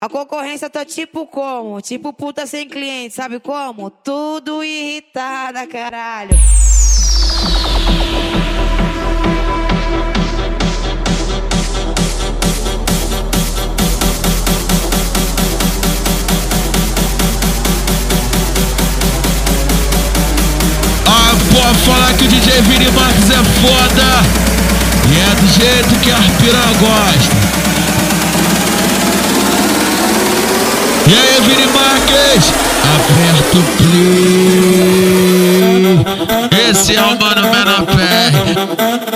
A concorrência tá tipo como? Tipo puta sem cliente, sabe como? Tudo irritada, caralho. Ah, pô, falar que o DJ Vini Marques é foda. E é do jeito que a Arpira gosta. E aí, Vini Marques? Aperta o play. Esse é o Mano Menor PR.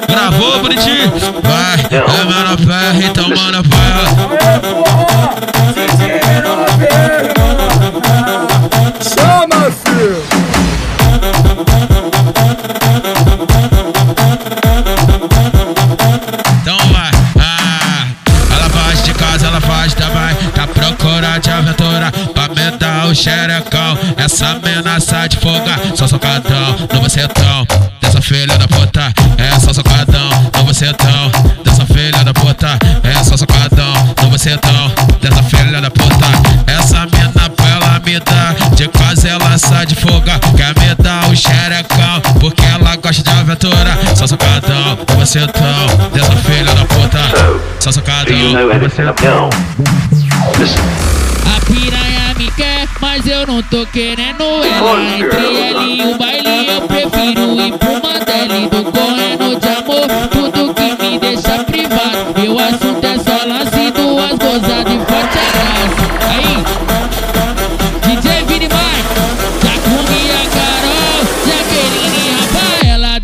Gravou, bonitinho? Vai, é Menor PR, então manda pra Chama, filho! Faz também. Tá procura de aventura pra me dar o xerecão. Essa ameaça de folga, só socadão no bocetão. Dessa filha da puta, é só socadão no bocetão. Dessa filha da puta, é só socadão no bocetão. Sai de folga, quer me dar xerecão. Porque ela gosta de aventura, só socadão no bocetão. Dessa filha da puta, só socadão Do about? Listen. A piranha me quer, mas eu não tô querendo ela. Entre ela e o baile, eu prefiro ir pro Mandela. Tô correndo de amor,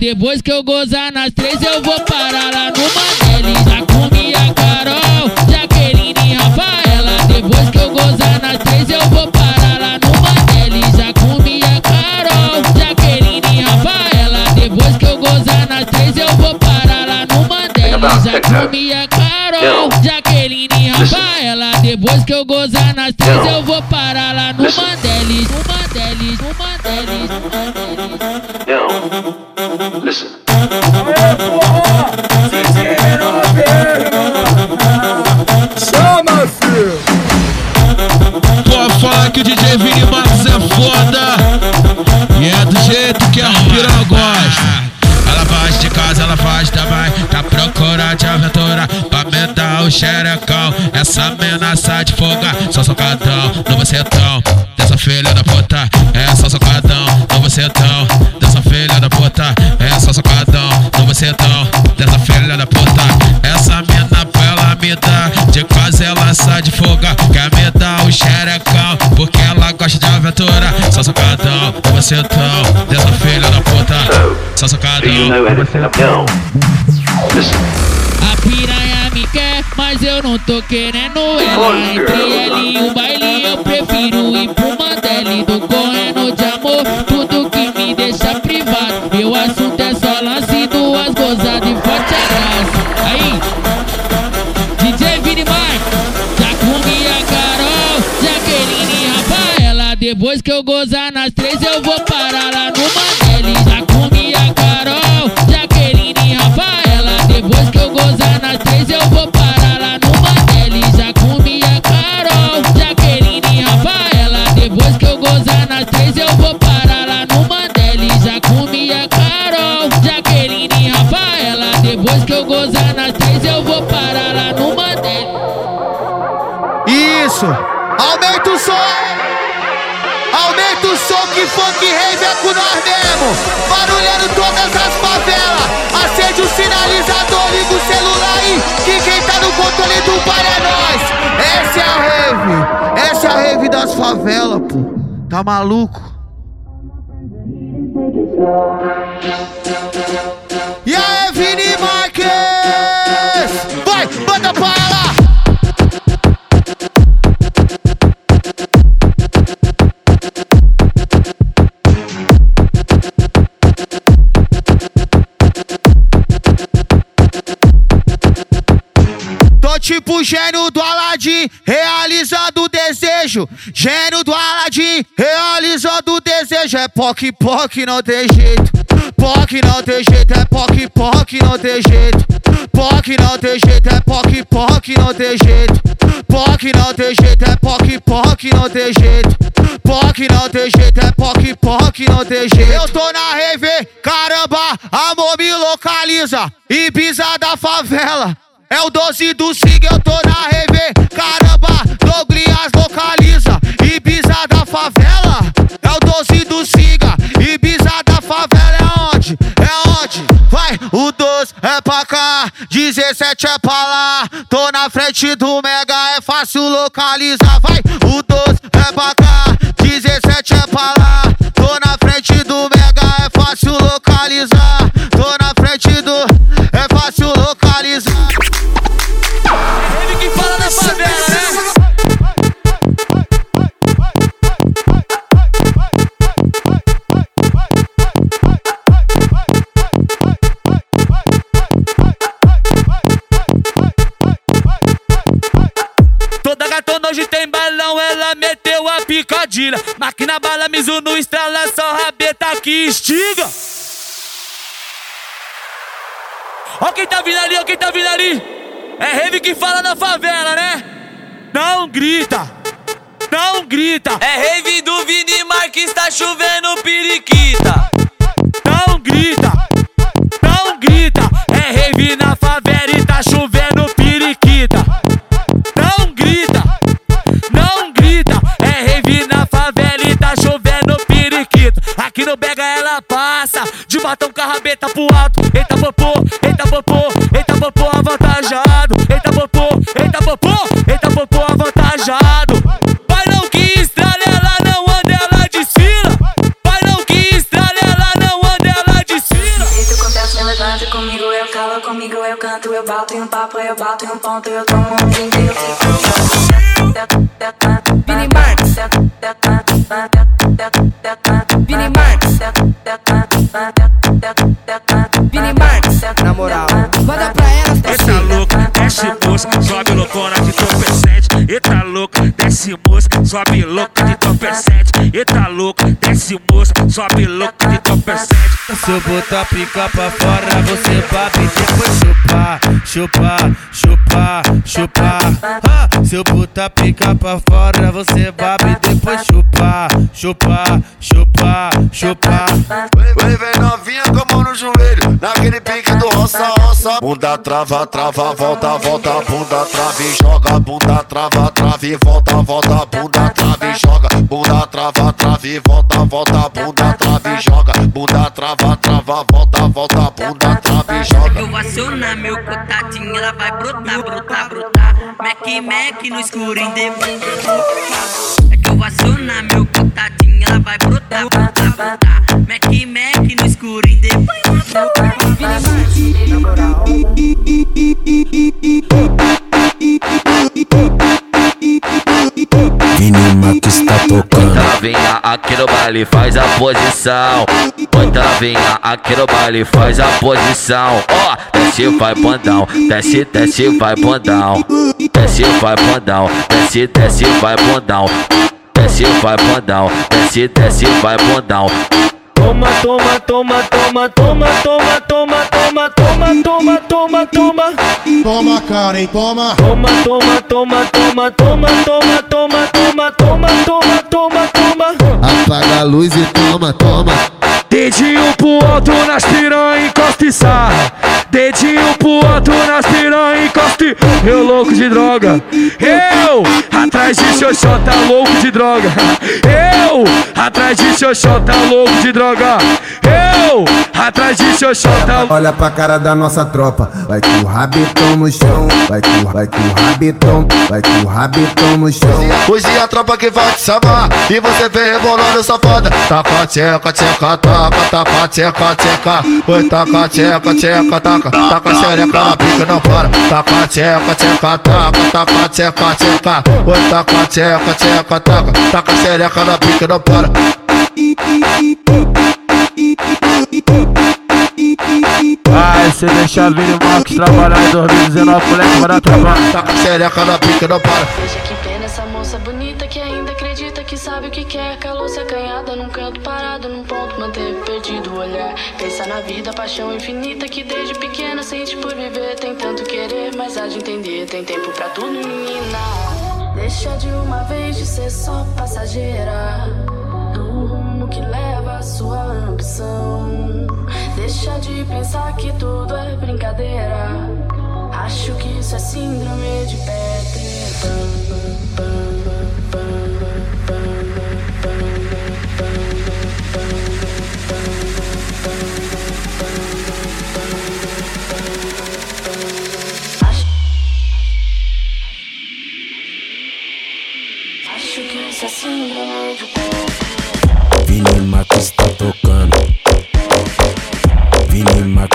Depois que eu gozar nas três, eu vou parar lá no Mandela. Já comi a Carol, Jaqueline e Rafaela. Depois que eu gozar nas três, eu vou parar lá no Mandela. Já comi a Carol, Jaqueline e Rafaela. Depois que eu gozar nas três, eu vou parar lá no Mandela. Já comi a Carol, Jaqueline e Rafaela. Depois que eu gozar nas três, que o DJ Vini Marques é foda. E é do jeito que a Arpira gosta. Ela faz de casa, ela faz também. Tá procura de aventura pra me dar o xerecão. Essa ameaça de folga, só socadão no bocetão. Dessa filha da puta, é só socadão no bocetão. Dessa filha da puta, é só socadão no bocetão. Dessa filha bocetão. Dessa filha da puta, só? Listen. A piranha me quer, mas eu não tô querendo ela. Entre ela e o baile, eu prefiro ir pro Mandela. Tô correndo de amor, tudo que me deixa privado. Meu assunto é só lance, duas gozadas e forte abraço. Aí, DJ Vini Mike, já comi a Carol, Jaqueline e Rafaela. Depois que eu gozar Depois que eu gozar nas três, eu vou parar lá no Mandela. Isso! Aumenta o som! Aumenta o som que funk rave é com nós mesmo! Barulhando todas as favelas! Acende o sinalizador, liga o celular aí! Que quem tá no controle do bar é nós! Essa é a rave! Essa é a rave das favelas, pô! Tá maluco? Tipo gênio do Aladdin, realizando o desejo. Gênio do Aladim, realizando o desejo. É POC, POC, não tem jeito. POC não tem jeito, é POC, POC, não tem jeito. POC não tem jeito, é POC, POC, não tem jeito. POC não tem jeito, é POC, POC, não tem jeito. POC não tem jeito, é POC, POC, não tem jeito. Eu tô na rave, caramba, amor me localiza. Ibiza da favela. É o 12 do SIG, eu tô na rave, caramba, Douglas localiza. Ibiza da favela. É o 12 do Siga, Ibiza da favela é onde? É onde? Vai, o 12 é pra cá, 17 é pra lá. Tô na frente do Mega, é fácil localizar. Vai, o 12 é pra cá, 17 é pra lá. Tô na frente do Mega, é fácil localizar. Tô na frente do. É fácil localizar. Meteu a picadilha. Máquina bala, Mizuno estrala, só rabeta que estiga. Ó quem tá vindo ali, ó quem tá vindo ali. É Rave que fala na favela, né? Não grita, não grita. É Rave do Vini Marques, tá chovendo periquita. Não grita, não grita. É Rave na favela e tá chovendo periquito. Aqui no Bega ela passa, de batom com a rabeta pro alto. Eita popô, eita popô, eita popô avantajado. Eita popô, eita popô, eita popô avantajado. Vai não que estrala, ela não anda, ela desfila. Vai não que estrala, ela não anda, ela desfila. Isso acontece, levanta comigo, eu calo comigo, eu canto, eu bato em um papo, eu bato em um ponto, eu tomo um drink, eu fico. Vini Marques Vini Marx, na moral. Manda pra ela, tá Essa louca, desce o bolso, sobe loucona topecente. Eita louco, desce moça, sobe louca de topecente. Eita louco, desce moça, sobe louca de topecente. Se eu botar pica pra fora, você babe depois chupar, chupar, chupar, chupar. Ah, se eu botar pica pra fora, você babe depois chupar, chupar, chupar, chupar. Vem, vem novinha com a mão no joelho, naquele pique do roça, roça. Bunda trava, trava, volta, volta, bunda trava e joga. Bunda trava, trava e volta, volta, bunda trava e joga. Bunda trava, trava e volta, volta, bunda trava e joga. Bunda trava, trava, volta, volta, bunda trava e joga. Eu vou acionar meu contatinho, ela vai brotar, brotar, brotar. Mac, Mac no escuro, em depois. É que eu vou acionar meu contatinho, ela vai brotar, brotar, brotar. Mac, Mac no escuro, em depois. Vini Max tá tocando. novinha aqui no baile faz a posição. Muita novinha aqui no baile faz a posição. Ó, desce vai bondão, desce, desce vai bondão. Desce vai bondão, desce, desce vai bondão. Desce vai bondão, desce, desce vai bondão. Toma, toma, toma, toma, toma, toma, toma, toma, toma, toma, toma, toma. Toma, cara, hein, toma. Toma, toma, toma, toma, toma, toma, toma, toma, toma, toma, toma, toma. Apaga a luz e toma, toma. Dedinho pro alto nas piranha, encosta e sarra. Dedinho pro alto nas piranha, encosta e... Eu louco de droga. Eu, atrás de xoxota, louco de droga. Eu, atrás de xoxota, louco de droga. Eu, atrás de xoxota, Olha pra cara da nossa tropa, vai com o rabetão no chão, vai com, vai com o rabetão, vai com o rabetão no chão. Hoje é a tropa que vai te chamar, e você vem rebolando safada. Taca, tcheca, tcheca, taca, taca, tcheca, tcheca. Oi, taca, tcheca, tcheca, taca, taca, xereca na pica, não para. Taca, tcheca, tcheca, taca, taca, tcheca, tcheca. Oi, taca, tcheca, tcheca, taca, taca, xereca na pica, não para. Ai, você deixa Vini Max trabalhar em 2019, moleque vai dar trabalho. Taca, xereca na pica, não para. Veja que pena essa moça bonita que ainda acredita que sabe o que quer. Calou-se acanhada num canto parado, num ponto, manteve perdido o olhar. Pensa na vida, paixão infinita que desde pequena sente por viver. Tem tanto querer, mas há de entender. Tem tempo pra tudo, menina. Deixa de uma vez de ser só passageira que leva a sua ambição. Deixa de pensar que tudo é brincadeira. Acho que isso é síndrome de Peter Acho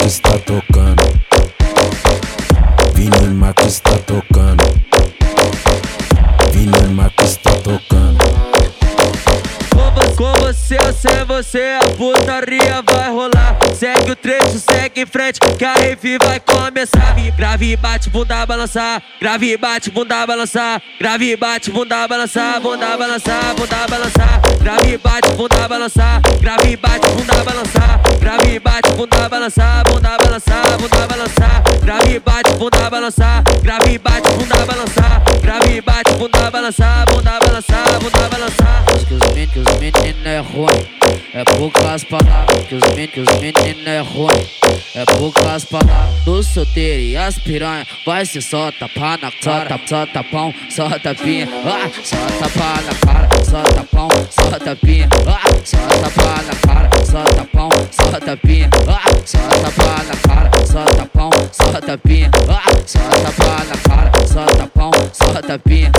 Está tocando. Vini Max está tocando. Vini Max está tocando. Com você sem você, a putaria vai rolar. Segue o trecho, segue em frente, que a rave vai começar. Grave, bate, bunda balançar. Grave, bate, bunda balançar. Grave, bate, bunda balançar. Bunda balançar, bunda balançar. Grave, bate, bunda balançar. Grave, bate, bunda balançar. Grave, bate, bunda balançar. Bunda balançar, bunda balançar. Grave, bate, bunda balançar. Grave, bate, bunda balançar. Grave, bate, bunda balançar. Bunda balançar, bunda balançar. que os meninos, é ruim. É poucas palavras que os meninos, meninos é ruim. É poucas palavras do solteiro e as piranha. Vai se só tapar na cara, só tapão, só tapinha. Ah, só tapar na cara, só tapão, só tapinha. Ah, só tapar na cara, só tapão, só tapinha. Ah, só tapar na cara, só tapão, só tapinha. Ah, só tapar na cara, só tapão, só tapinha.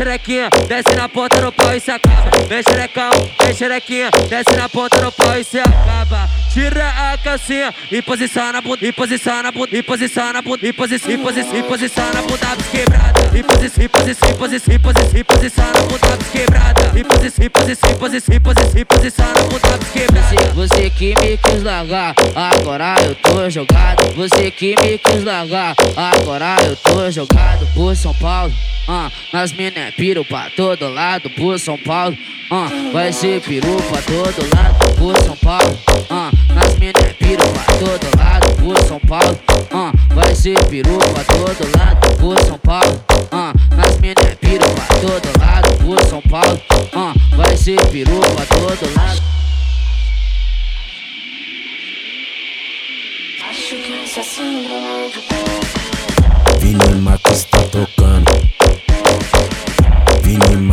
Xerequinha, desce na ponta do pau e se acaba. Vem xerecão, vem xerequinha, desce na ponta do pau e se acaba. Tira a calcinha e posiciona a bunda, e posiciona a bunda, e posiciona a bunda, e posiciona, e posiciona, e posiciona a bunda quebrada. E posiciona, e posiciona, e e posiciona, e a bunda quebrada. E posiciona, e posiciona, e e posiciona, e a bunda quebrada. Você, você que me quis largar, agora eu tô jogado. Você que me quis largar, agora eu tô jogado por São Paulo. Ah, nas minas piro pra todo lado por São Paulo. Ah, vai ser peru pra todo lado por São Paulo. Ah, nas minas piro pra todo lado por São Paulo. Ah, vai ser peru pra todo lado por São Paulo. Ah, nas minas piro pra todo lado por São Paulo. Ah, vai ser peru pra todo lado. Acho que isso é Vini Max está tocando.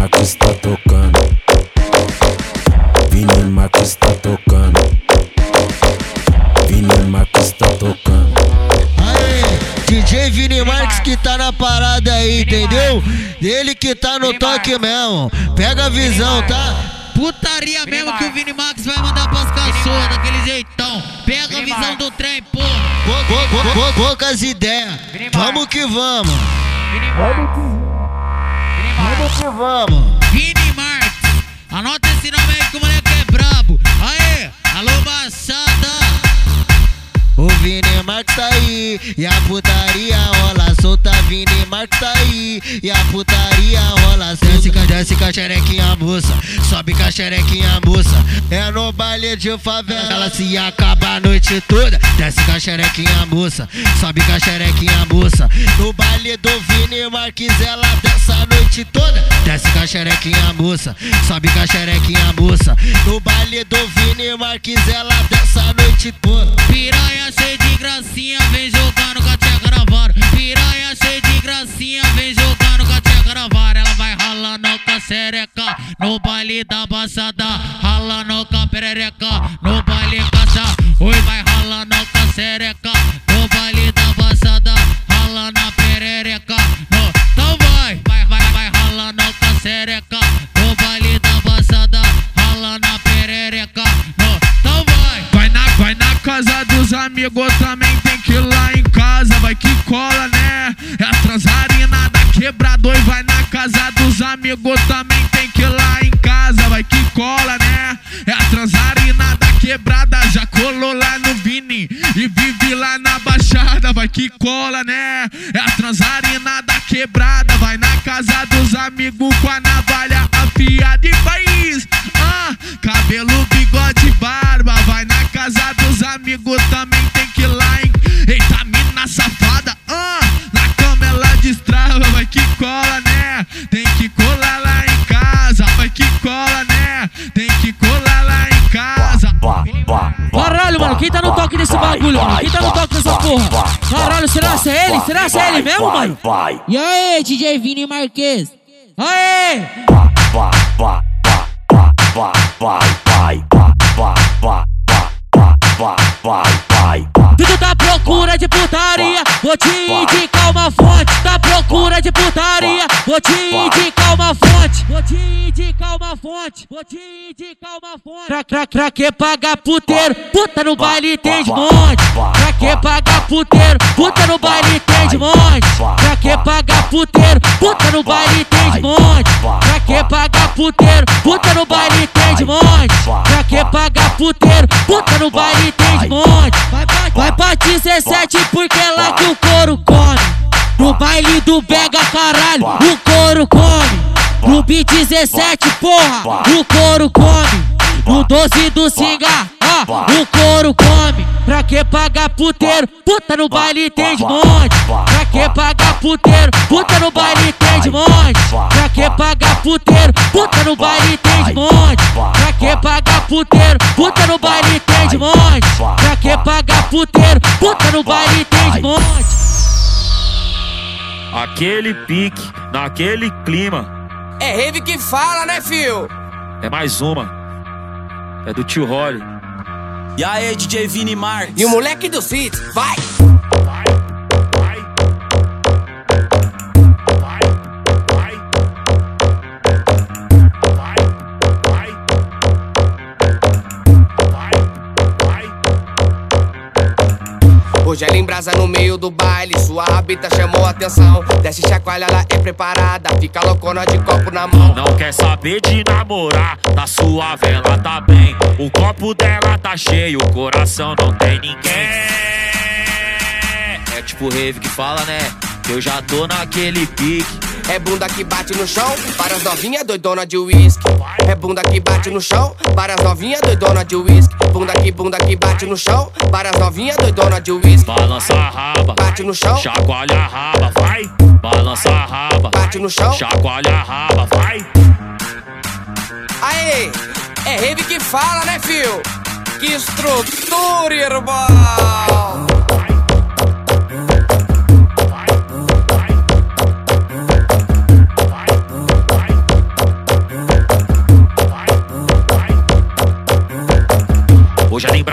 Vini Max está tocando. Vini Max está tocando. Vini Max está tocando. Aê, DJ Vini Marques que tá na parada aí, entendeu? Ele que tá no toque mesmo. Pega a visão, tá? Putaria mesmo que o Vini Max vai mandar pras cachorras daquele jeitão. Pega a visão do trem, pô. Pou- pou- pou- pou- Poucas ideias. Vamos que vamos. Vamos que vamos. Vini Marx. Anota esse nome aí que o moleque é brabo. Aê, alô, Baixada. O Vini Marques tá aí e a putaria rola solta. Vini Marques tá aí e a putaria rola solta. Desce, com- desce com a xerequinha moça, sobe com a xerequinha moça. É no baile de favela, ela se acaba a noite toda. Desce com a xerequinha moça, sobe com a xerequinha moça. No baile do Vini Marques ela noite toda. Desce com a xerequinha moça, sobe com a xerequinha moça. No baile do Vini Marques ela dança a noite toda. Piranha cheia de gracinha, vem jogando com a tcheca na vara. Piranha cheia de gracinha, vem jogando com a vara. Ela vai ralando com a xereca no baile da baixada. Ralando com a perereca no baile amigos, também tem que ir lá em casa. Vai que cola, né? É transarina da quebrada. Oi, vai na casa dos amigos, também tem que ir lá em casa. Vai que cola, né? É transarina da quebrada. Já colou lá no Vini e vive lá na Baixada. Vai que cola, né? É transarina da quebrada. vai na casa dos amigos com a navalha afiada e faz. Ah, cabelo, bigode, barba, vai na casa dos amigos também mano? Quem tá no toque dessa porra? Caralho, será que é ele? Será que é ele mesmo, mano? E aí, DJ Vini Marques? Aê! Tu tá à procura de putaria, vou te indicar uma fonte. Tá à procura de putaria, vou te indicar fonte. Vou te indicar uma fonte, vou te indicar uma fonte. Pra, pra, pra que pagar puteiro? Puta no baile tem de monte. Pra que pagar puteiro? Puta no baile tem de monte. Pra que pagar puteiro? Puta no baile tem de monte. Pra que pagar puteiro? Puta no baile tem de monte. Pra que pagar puteiro? Puta no baile tem de monte. Vai pra, vai pra 17 porque é lá que o couro come. No baile do Bega, caralho, o couro come. No B17, porra, o couro come. No 12 do Singa, ó, o couro come. Pra que pagar puteiro? Puta no baile tem de monte. Pra que pagar puteiro? Puta no baile tem de monte. Pra que pagar puteiro? Puta no baile tem de monte. Pra que pagar puteiro? Puta no baile tem de monte. Pra que pagar puteiro? Puta no baile tem de monte. Aquele pique, naquele clima. É rave que fala, né, fio? É mais uma. É do tio Holly. E aí, DJ Vini Marques? E o moleque do City, vai! Hoje ela embrasa no meio do baile, sua rabita chamou atenção. Desce chacoalha, ela é preparada, fica loucona de copo na mão. Não quer saber de namorar, tá suave, ela tá bem. O copo dela tá cheio, o coração não tem ninguém. É tipo rave que fala, né? Que eu já tô naquele pique. É bunda que bate no chão, para as novinhas doidona de uísque. É bunda que bate no chão, para as novinhas doidona de uísque. Bunda que bunda que bate no chão, para as novinhas doidona de uísque. Balança a raba, bate no chão, chacoalha a raba, vai. Balança a raba, bate no chão, chacoalha a raba, vai. Aê, é rave que fala, né, fio? Que estrutura, irmão!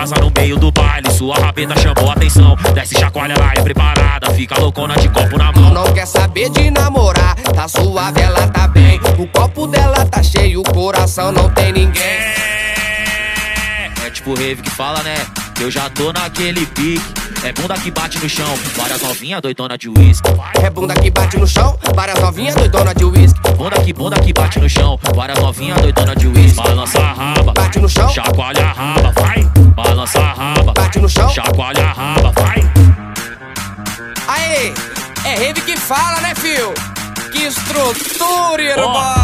Embrasa no meio do baile, sua rabeta chamou atenção. Desce chacoalha, ela é preparada, fica loucona de copo na mão. Não quer saber de namorar, tá suave, ela tá bem. O copo dela tá cheio, o coração não tem ninguém. É tipo rave que fala, né? Eu já tô naquele pique. É bunda que bate no chão, várias novinhas doidona de uísque. É bunda que bate no chão, várias novinhas doidona de uísque. Bunda que bunda que bate no chão, várias novinhas doidona de uísque. Balança a raba, bate no chão, chacoalha a raba, vai. Balança a raba, bate no chão, chacoalha a raba, vai. Aê, é rave que fala, né, fio? Que estrutura, irmão!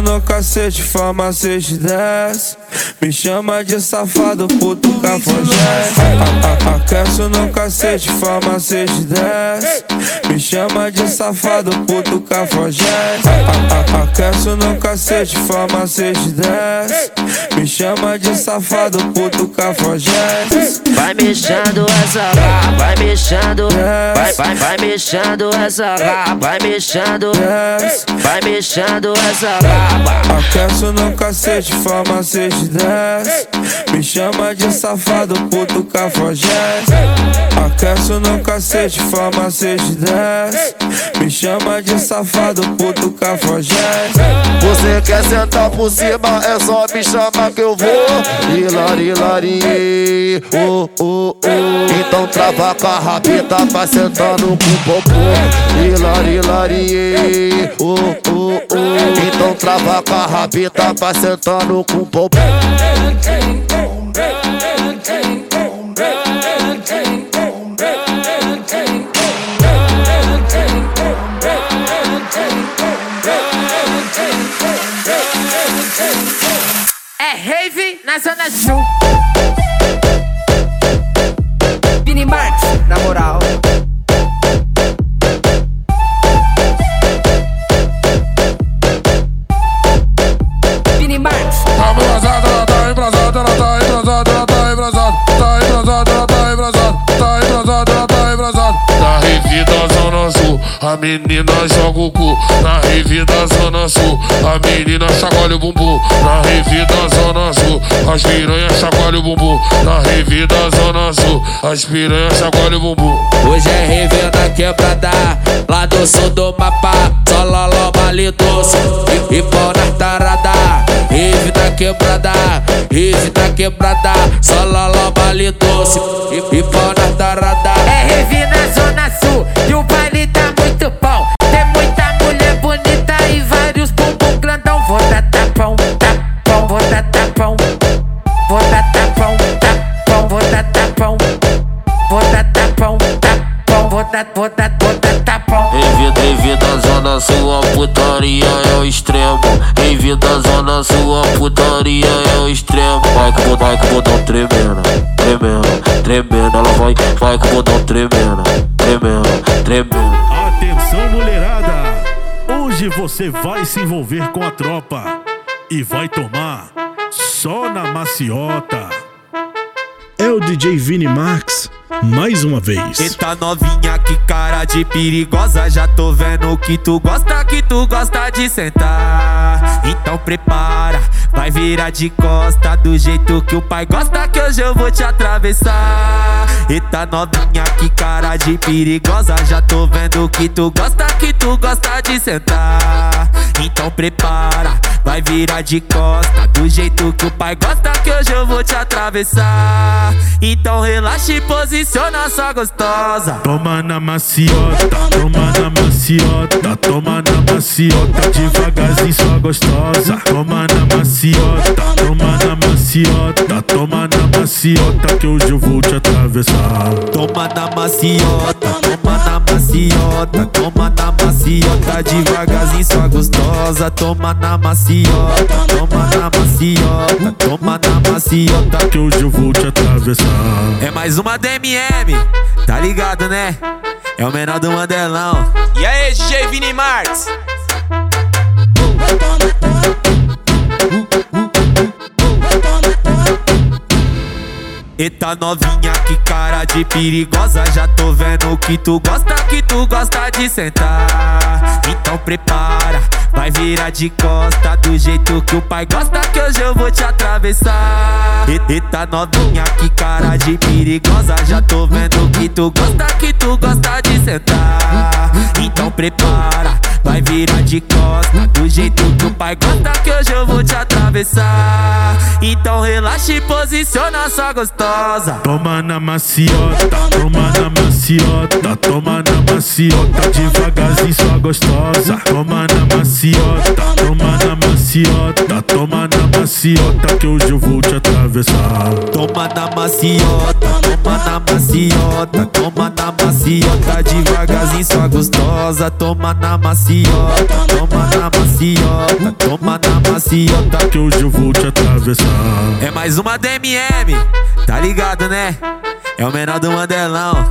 No cacete, farmacete desce. Me chama de safado, puto cafajeste. Aquece no cacete, farmacete desce. Me chama de safado, puto cafajeste. Aquece no cacete, farmacete desce. Me chama de safado, puto cafajeste. Vai mexendo essa raba, vai mexendo, vai, vai, vai mexendo essa raba, vai mexendo, vai mexendo essa raba. Aquece no cacete, farmacete desce. Me chama de safado, puto cafajeste. Aquece no cacete, farmacete desce. Me chama de safado, puto cafajeste. Você quer sentar por cima, é só me chamar que eu vou. Hilari, hilari, oh, oh, oh. Então trava com a rabita, vai sentando com o popô. Hilari, hilari, oh, oh, oh. Então trava com a rabita, vai sentando com o popô. Menina joga o cu. Na rave da Zona Sul, a menina chacoalha o bumbum. Na rave da Zona Sul, as piranhas chacoalham o bumbum. Na rave da Zona Sul, as piranhas chacoalham o bumbum. Hoje é rave na quebrada, lá do sul do mapa, só loló vale doce e, e pau na tarada. Rave na quebrada, rave na quebrada, só loló vale doce e, e pau na tarada. É rave na Zona zona sul, a putaria é o extremo. Rave da zona sul, a putaria é o extremo. Vai com o vai com o botão tremendo, tremendo, tremendo. Ela vai, vai com o botão tremendo, tremendo, tremendo. Atenção, mulherada! Hoje você vai se envolver com a tropa e vai tomar só na maciota. É o DJ Vini Max, mais uma vez. Eita novinha, que cara de perigosa. Já tô vendo que tu gosta, que tu gosta de sentar. Então prepara, vai virar de costa. Do jeito que o pai gosta, que hoje eu vou te atravessar. Eita novinha, que cara de perigosa. Já tô vendo que tu gosta, que tu gosta de sentar. Então prepara, vai virar de costa Do jeito que o pai gosta, que hoje eu vou te atravessar Então relaxa e posiciona sua gostosa Toma na maciota, toma na maciota, toma na maciota, devagarzinho sua gostosa. Toma na maciota, toma na maciota, toma na maciota, que hoje eu vou te atravessar. Toma na maciota, toma na maciota, toma na maciota, devagarzinho sua gostosa. Toma na maciota, toma na maciota, toma na maciota, que hoje eu vou te atravessar. É mais uma DMM, tá ligado né? É o menor do Mandelão. E aí, DJ Vini Marques? Eita novinha, que cara de perigosa Já tô vendo que tu gosta, que tu gosta de sentar Então prepara, vai virar de costa Do jeito que o pai gosta, que hoje eu vou te atravessar. Eita novinha, que cara de perigosa Já tô vendo que tu gosta, que tu gosta de sentar. Então prepara, vai virar de costa Do jeito que o pai gosta, que hoje eu vou te atravessar Então relaxa e posiciona sua gostosa Toma na maciota, toma na maciota, toma na maciota, devagarzinho sua gostosa. Toma na maciota, toma na maciota, toma na maciota, que hoje eu vou te atravessar. Toma na maciota, toma na maciota, toma na maciota maciota, devagarzinho sua gostosa. Toma na maciota, toma na maciota, toma na maciota. Que hoje eu vou te atravessar. É mais uma DMM, tá ligado né? É o menor do Mandelão.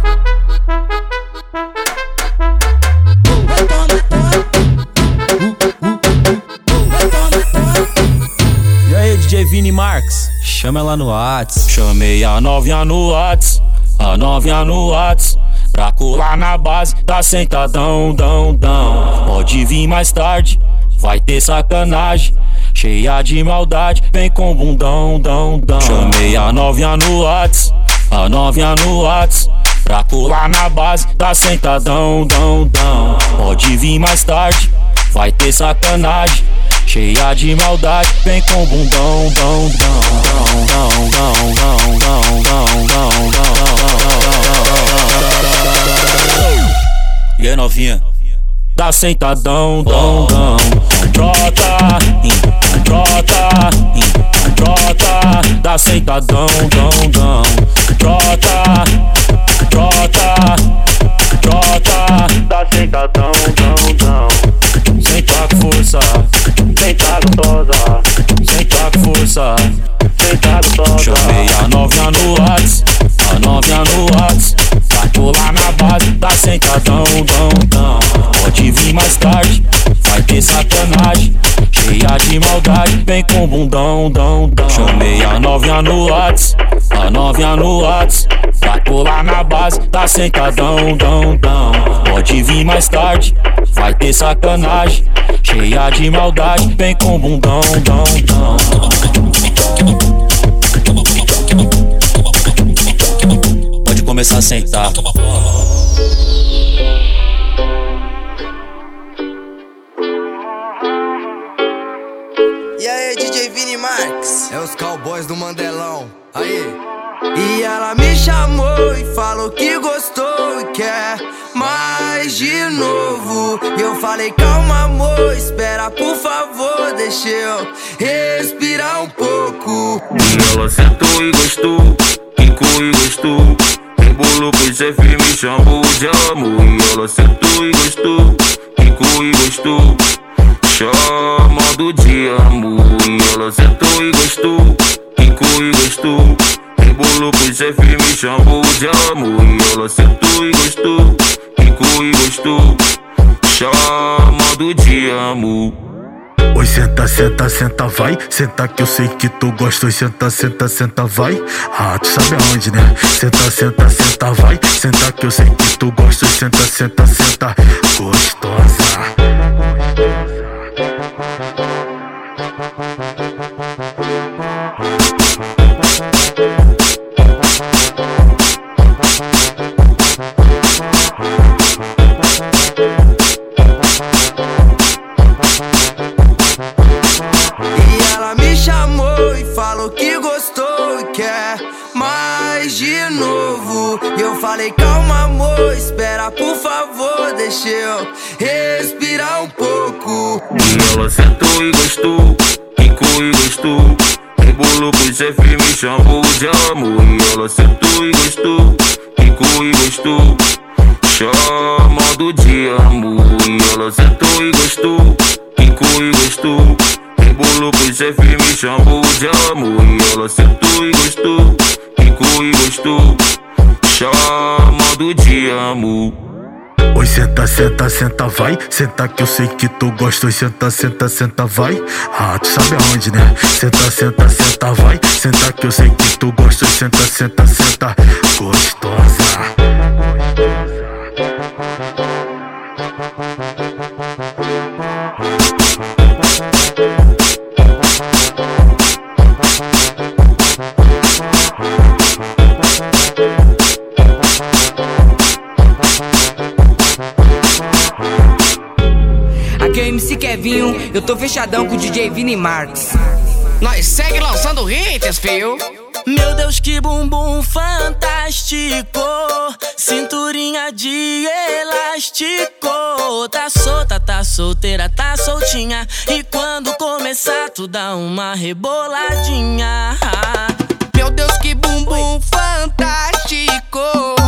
E aí, DJ Vini Marx? Chama ela no Whats. Chamei a novinha no Whats, a novinha no Whats. Pra colar na base, tá sentadão, dão, dão. Pode vir mais tarde, vai ter sacanagem. Cheia de maldade, vem com bundão, dão, dão. Chamei a novinha no a novinha no. Pra colar na base, tá sentadão, dão, dão. Pode vir mais tarde, vai ter sacanagem. Cheia de maldade, vem com bundão, dão, dão, dão, dão, dão, dão, dão, dão, dão, dão. E aí, novinha? Tá sentadão, dão, dão. Trota, trota, trota. Tá sentadão, dão, dão. Trota, trota, trota. Tá sentadão, dão, dão. Senta com força, senta gostosa. Senta com força, senta gostosa. Chamei a novinha no Whats, vai ter sacanagem. Cheia de maldade, vem com bundão, dão, dão. Chamei a novinha no Whats, a novinha no Whats. Pra pular na base, tá sentadão, dão, dão. Pode vir mais tarde, vai ter sacanagem. Cheia de maldade, vem com bundão, dão, dão. Pode começar a sentar. Marx? É os cowboys do Mandelão. Aí. E ela me chamou e falou que gostou e quer mais de novo. E eu falei, calma, amor, espera, por favor, deixa eu respirar um pouco. E ela sentou e gostou, quicou e gostou. Embolou com chefe, me chamou de amor. E ela sentou e gostou, quicou e gostou. Chamando de amor. E ela sentou e gostou, quicou e gostou. Embolou com chefe, me chamou de amor. E ela sentou e gostou, quicou e gostou. Chamando de amor. Oi, senta, senta, senta, vai. Senta que eu sei que tu gosta. Oi, senta, senta, senta, vai. Ah, tu sabe aonde, né? Senta, senta, senta, vai. Senta que eu sei que tu gosta. Oi, senta, senta, senta, gostosa. Sentou e gostou, quicou e gostou. Embolou com chefe, me chamou de amor. E ela sentou e gostou, quicou e gostou. Chamando de amor. E ela sentou e gostou, quicou e gostou. Embolou com chefe, me chamou de amor. E ela sentou e gostou, quicou e gostou. Chamando de amor. Oi, senta, senta, senta, vai. Senta que eu sei que tu gosta. Oi, senta, senta, senta, vai. Ah, tu sabe aonde, né? Senta, senta, senta, vai. Senta que eu sei que tu gosta. Oi, senta, senta, senta, gostosa. Kevinho, eu tô fechadão com o DJ Vini Marx. Nós segue lançando hits, fio. Meu Deus, que bumbum fantástico. Cinturinha de elástico. Tá solta, tá solteira, tá soltinha. E quando começar, tu dá uma reboladinha. Meu Deus, que bumbum fantástico.